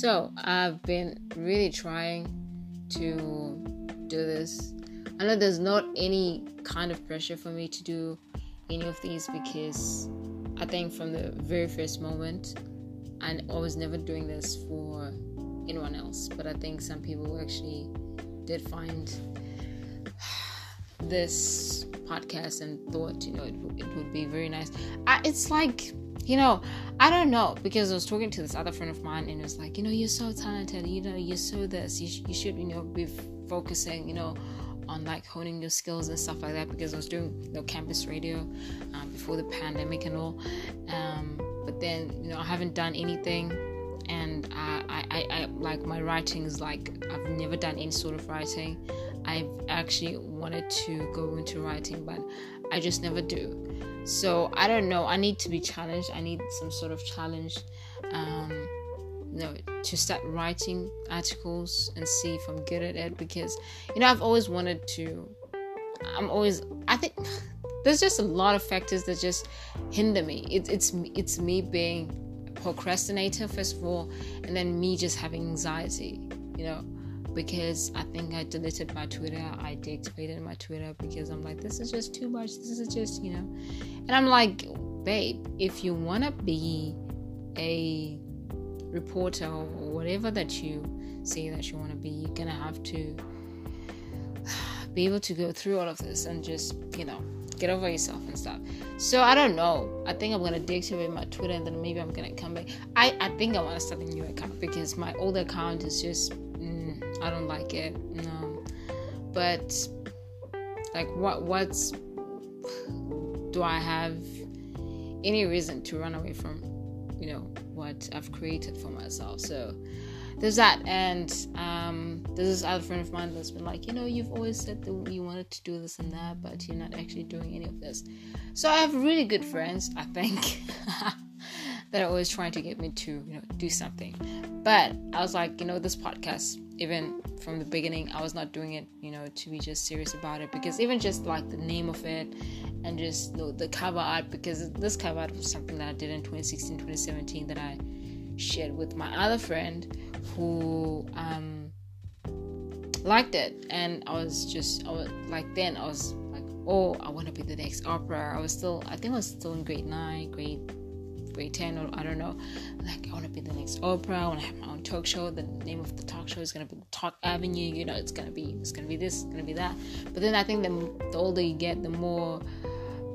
So I've been really trying to do this. I know there's not any kind of pressure for me to do any of these because I think from the very first moment, and I was never doing this for anyone else, but I think some people actually did find this podcast and thought, you know, it, it would be very nice. I, it's like, you know, I don't know because I was talking to this other friend of mine and it was like, you know, you're so talented, you know, you're so this, you, sh- you should, you know, be focusing, you know, on like honing your skills and stuff like that because I was doing you know campus radio um, before the pandemic and all. Um, but then you know I haven't done anything, and I, I, I like my writing is like I've never done any sort of writing. I've actually wanted to go into writing, but I just never do. So I don't know. I need to be challenged. I need some sort of challenge. Um, you know, to start writing articles and see if I'm good at it because you know I've always wanted to. I'm always. I think there's just a lot of factors that just hinder me. It, it's it's me being procrastinator first of all, and then me just having anxiety. You know, because I think I deleted my Twitter. I deactivated my Twitter because I'm like, this is just too much. This is just you know, and I'm like, babe, if you wanna be a reporter or whatever that you say that you want to be, you're gonna have to be able to go through all of this and just, you know, get over yourself and stuff. So I don't know. I think I'm gonna deactivate my Twitter and then maybe I'm gonna come back. I, I think I wanna start a new account because my old account is just I don't like it. No. But like what what's do I have any reason to run away from, you know, what I've created for myself. So there's that, and um, there's this other friend of mine that's been like, you know, you've always said that you wanted to do this and that, but you're not actually doing any of this. So I have really good friends, I think, that are always trying to get me to, you know, do something. But I was like, you know, this podcast, even from the beginning, I was not doing it, you know, to be just serious about it because even just like the name of it and just you know, the cover art, because this cover art was something that I did in 2016, 2017 that I shared with my other friend who um, liked it, and I was just, I was like, then I was like, oh, I want to be the next Oprah I was still, I think I was still in grade nine, grade grade 10 or I don't know. Like, I want to be the next Oprah. I want to have my own talk show. The name of the talk show is going to be Talk Avenue. You know, it's going to be, it's going to be this, it's going to be that. But then I think the, the older you get, the more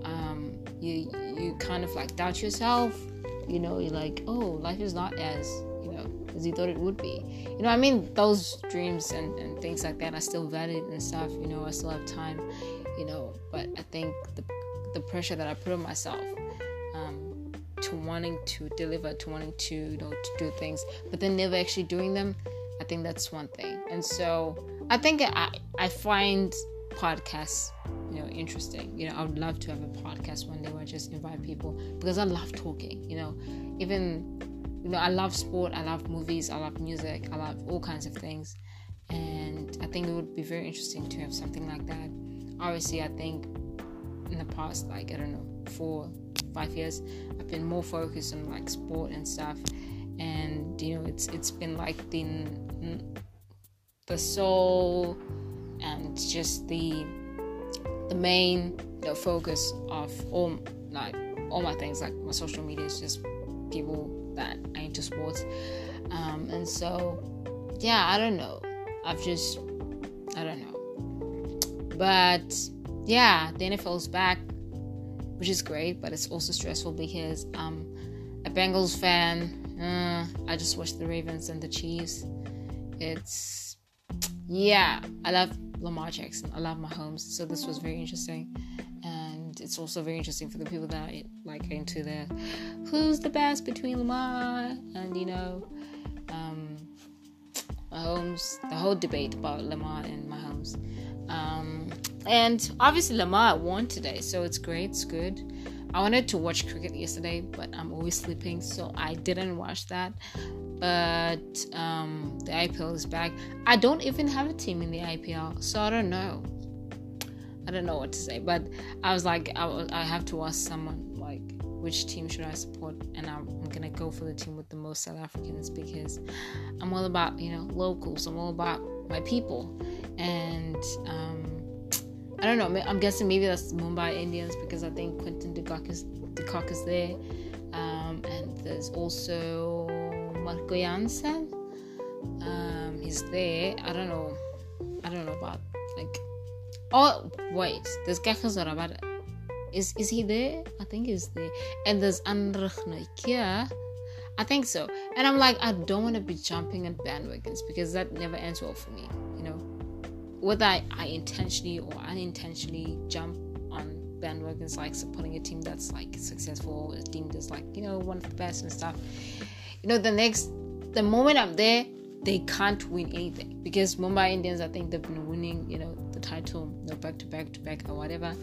um, you, you kind of like doubt yourself. You know, you're like, oh, life is not as, you know, as you thought it would be. You know, I mean, those dreams and, and things like that are still valid and stuff. You know, I still have time, you know, but I think the, the pressure that I put on myself to wanting to deliver, to wanting to you know to do things, but then never actually doing them. I think that's one thing. And so I think I I find podcasts you know interesting. You know, I would love to have a podcast one day where I just invite people because I love talking. You know, even you know I love sport, I love movies, I love music, I love all kinds of things. And I think it would be very interesting to have something like that. Obviously, I think in the past, like I don't know, four, five years, I've been more focused on like sport and stuff, and you know, it's it's been like the the soul and just the the main know, focus of all like all my things, like my social media is just people that are into sports, um, and so yeah, I don't know. I've just I don't know, but yeah, the NFL's back, which is great, but it's also stressful because I'm a Bengals fan. Uh, I just watched the Ravens and the Chiefs. It's yeah, I love Lamar Jackson. I love Mahomes, so this was very interesting, and it's also very interesting for the people that are, like into the who's the best between Lamar and you know um, Mahomes. The whole debate about Lamar and Mahomes. Um, and obviously Lamar won today, so it's great, it's good. I wanted to watch cricket yesterday, but I'm always sleeping, so I didn't watch that. But um, the IPL is back. I don't even have a team in the IPL, so I don't know. I don't know what to say, but I was like, I, I have to ask someone like which team should I support, and I'm, I'm gonna go for the team with the most South Africans because I'm all about you know locals. I'm all about my people, and um, I don't know. I'm guessing maybe that's Mumbai Indians because I think Quinton de Kock is, is there, um, and there's also Marco Jansen. Um, he's there. I don't know. I don't know about like. Oh wait, there's Gakkas about is is he there? I think he's there. And there's Anrich Nortje. I think so. And I'm like, I don't want to be jumping on bandwagons because that never ends well for me. You know, whether I, I intentionally or unintentionally jump on bandwagons, like supporting a team that's like successful, a team that's like you know one of the best and stuff. You know, the next, the moment I'm there, they can't win anything because Mumbai Indians, I think they've been winning, you know, the title, you know, back to back to back or whatever.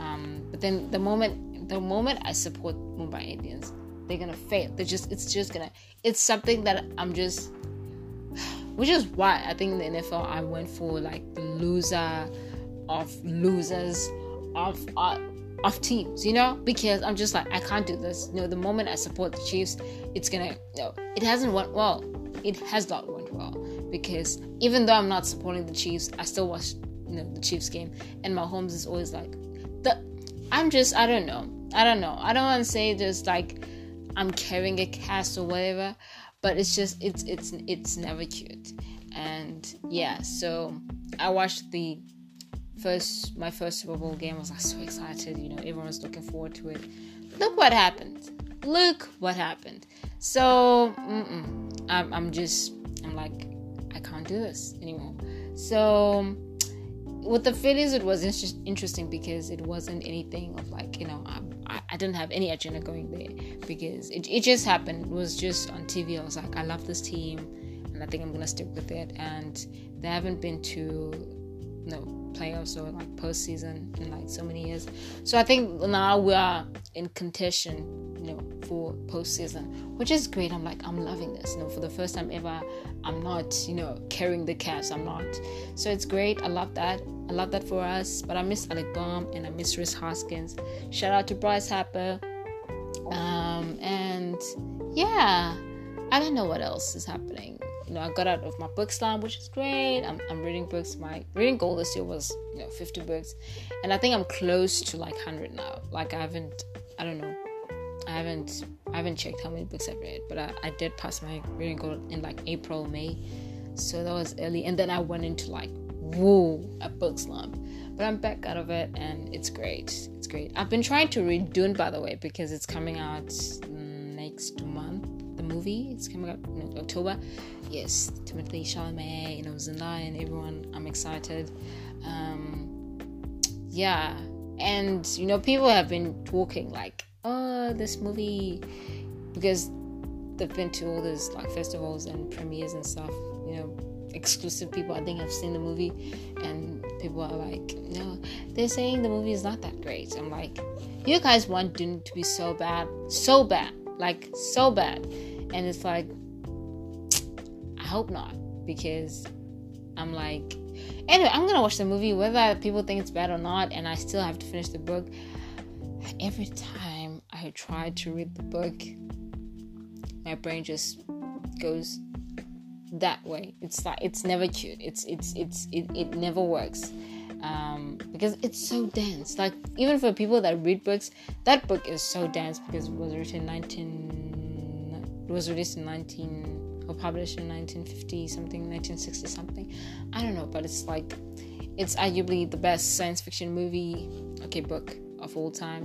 Um, but then the moment, the moment I support Mumbai Indians, they're gonna fail. They're just, it's just gonna, it's something that I'm just, which is why I think in the NFL I went for like the loser of losers of. Uh, of teams, you know, because I'm just like I can't do this. You know, the moment I support the Chiefs, it's gonna, you know, it hasn't went well. It has not went well because even though I'm not supporting the Chiefs, I still watch you know the Chiefs game, and Mahomes is always like the. I'm just I don't know I don't know I don't want to say just like I'm carrying a cast or whatever, but it's just it's it's it's never cute, and yeah. So I watched the first my first Super Bowl game. I was like so excited, you know, everyone was looking forward to it. Look what happened. Look what happened. So I'm, I'm just I'm like I can't do this anymore. So with the Phillies, it was in- interesting because it wasn't anything of like you know I, didn't have any agenda going there because it, it just happened. It was just on TV. I was like I love this team and I think I'm gonna stick with it. And they haven't been to you know playoffs or like postseason in like so many years. So I think now we are in contention, you know, for postseason, which is great. I'm like, I'm loving this. You know, for the first time ever, I'm not, you know, carrying the Cavs. I'm not. So it's great. I love that. I love that for us. But I miss Alec Bohm and I miss Rhys Hoskins. Shout out to Bryce Harper. Um, and yeah, I don't know what else is happening you know, I got out of my book slump, which is great. I'm, I'm reading books. My reading goal this year was, you know, 50 books. And I think I'm close to like 100 now. Like I haven't, I don't know. I haven't, I haven't checked how many books I've read, but I, I did pass my reading goal in like April, May. So that was early. And then I went into like, whoa, a book slump. But I'm back out of it and it's great. It's great. I've been trying to read Dune, by the way, because it's coming out next month the movie. It's coming out in October. Yes, Timothée Chalamet, you know, Zendaya and everyone. I'm excited. Um, yeah, and you know, people have been talking like, oh, this movie, because they've been to all those like festivals and premieres and stuff. You know, exclusive people. I think have seen the movie, and people are like, no, they're saying the movie is not that great. I'm like, you guys want Dune to be so bad, so bad, like so bad and it's like, I hope not, because I'm like, anyway, I'm gonna watch the movie whether people think it's bad or not, and I still have to finish the book. Every time I try to read the book, my brain just goes that way. It's like it's never cute. It's it's it's it, it never works. Um, because it's so dense. Like even for people that read books, that book is so dense because it was written 19 it was released in 19 or published in 1950 something, 1960 something. I don't know, but it's like it's arguably the best science fiction movie, okay, book of all time.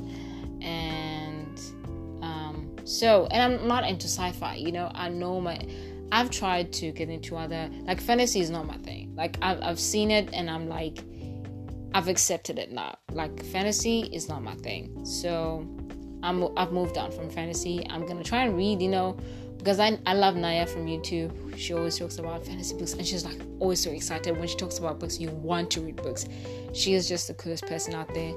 And so, and I'm not into sci-fi. You know, I know my. I've tried to get into other like fantasy is not my thing. Like I've I've seen it and I'm like I've accepted it now. Like fantasy is not my thing. So I'm I've moved on from fantasy. I'm gonna try and read, you know, because I I love Naya from YouTube. She always talks about fantasy books, and she's like always so excited when she talks about books. You want to read books. She is just the coolest person out there,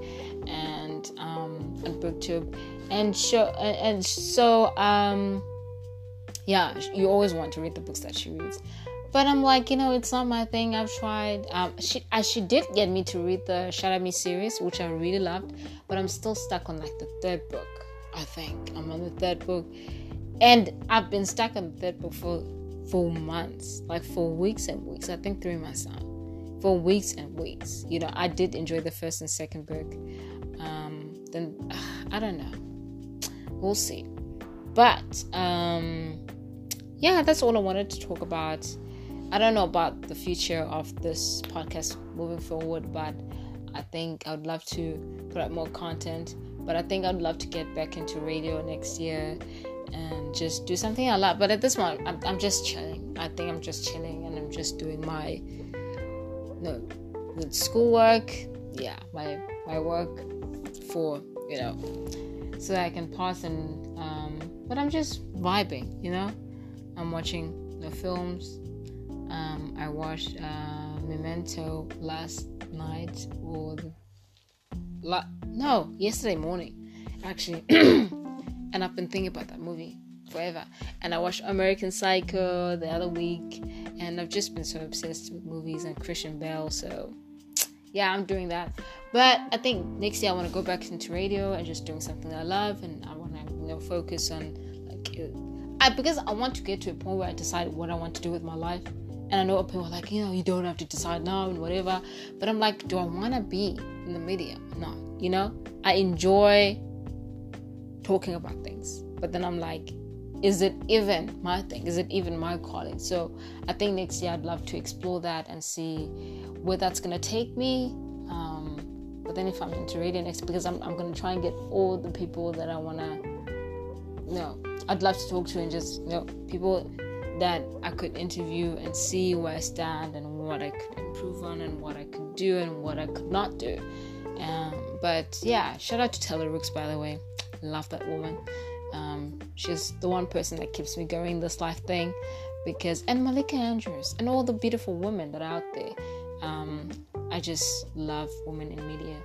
and um, on BookTube, and show and, and so um, yeah, you always want to read the books that she reads. But I'm like, you know, it's not my thing. I've tried. Um, she uh, she did get me to read the Me series, which I really loved, but I'm still stuck on like the third book. I think I'm on the third book, and I've been stuck on the third book for for months, like for weeks and weeks. I think three months now, for weeks and weeks. You know, I did enjoy the first and second book. Um, then I don't know. We'll see. But um, yeah, that's all I wanted to talk about. I don't know about the future of this podcast moving forward, but I think I would love to put out more content. But I think I'd love to get back into radio next year and just do something I love. But at this moment, I'm, I'm just chilling. I think I'm just chilling and I'm just doing my no with schoolwork. Yeah, my my work for you know so I can pause and um, but I'm just vibing. You know, I'm watching the films. Um, I watched uh, Memento last night or the, la- no yesterday morning actually and I've been thinking about that movie forever. And I watched American Psycho the other week, and I've just been so obsessed with movies and Christian Bale. So, yeah, I'm doing that. But I think next year I want to go back into radio and just doing something I love, and I want to you know focus on like I because I want to get to a point where I decide what I want to do with my life. And I know people are like, you know, you don't have to decide now and whatever. But I'm like, do I want to be in the media? or not? you know, I enjoy talking about things. But then I'm like, is it even my thing? Is it even my calling? So I think next year I'd love to explore that and see where that's gonna take me. Um, but then if I'm into radio next, because I'm, I'm gonna try and get all the people that I wanna, you know, I'd love to talk to and just, you know, people that I could interview and see where I stand and what I could improve on and what I could do and what I could not do. Um, but yeah, shout out to Taylor Rooks by the way. Love that woman. Um, she's the one person that keeps me going this life thing because and Malika Andrews and all the beautiful women that are out there. Um, I just love women in media,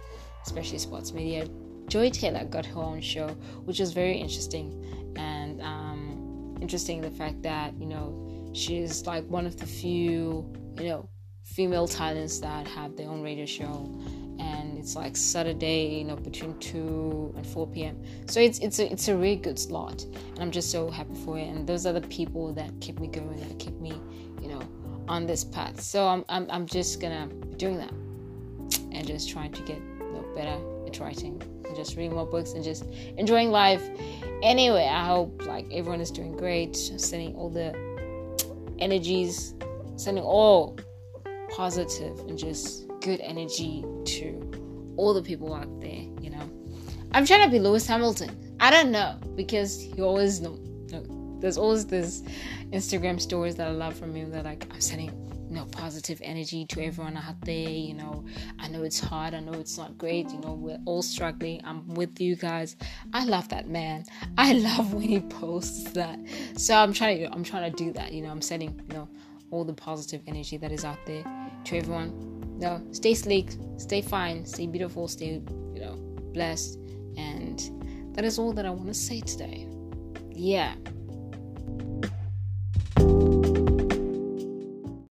especially sports media. Joy Taylor got her own show, which was very interesting and um, interesting the fact that you know she's like one of the few you know female talents that have their own radio show it's like Saturday, you know, between two and four p.m. So it's it's a it's a really good slot, and I'm just so happy for it. And those are the people that keep me going, that keep me, you know, on this path. So I'm I'm, I'm just gonna be doing that, and just trying to get you know, better at writing, and just reading more books, and just enjoying life. Anyway, I hope like everyone is doing great, sending all the energies, sending all positive and just good energy to all the people out there, you know. I'm trying to be Lewis Hamilton. I don't know because you always know. there's always this Instagram stories that I love from him that like I'm sending you know positive energy to everyone out there. You know, I know it's hard. I know it's not great. You know, we're all struggling. I'm with you guys. I love that man. I love when he posts that. So I'm trying to I'm trying to do that. You know, I'm sending you know all the positive energy that is out there to everyone no, stay sleek, stay fine, stay beautiful, stay, you know, blessed. And that is all that I want to say today. Yeah.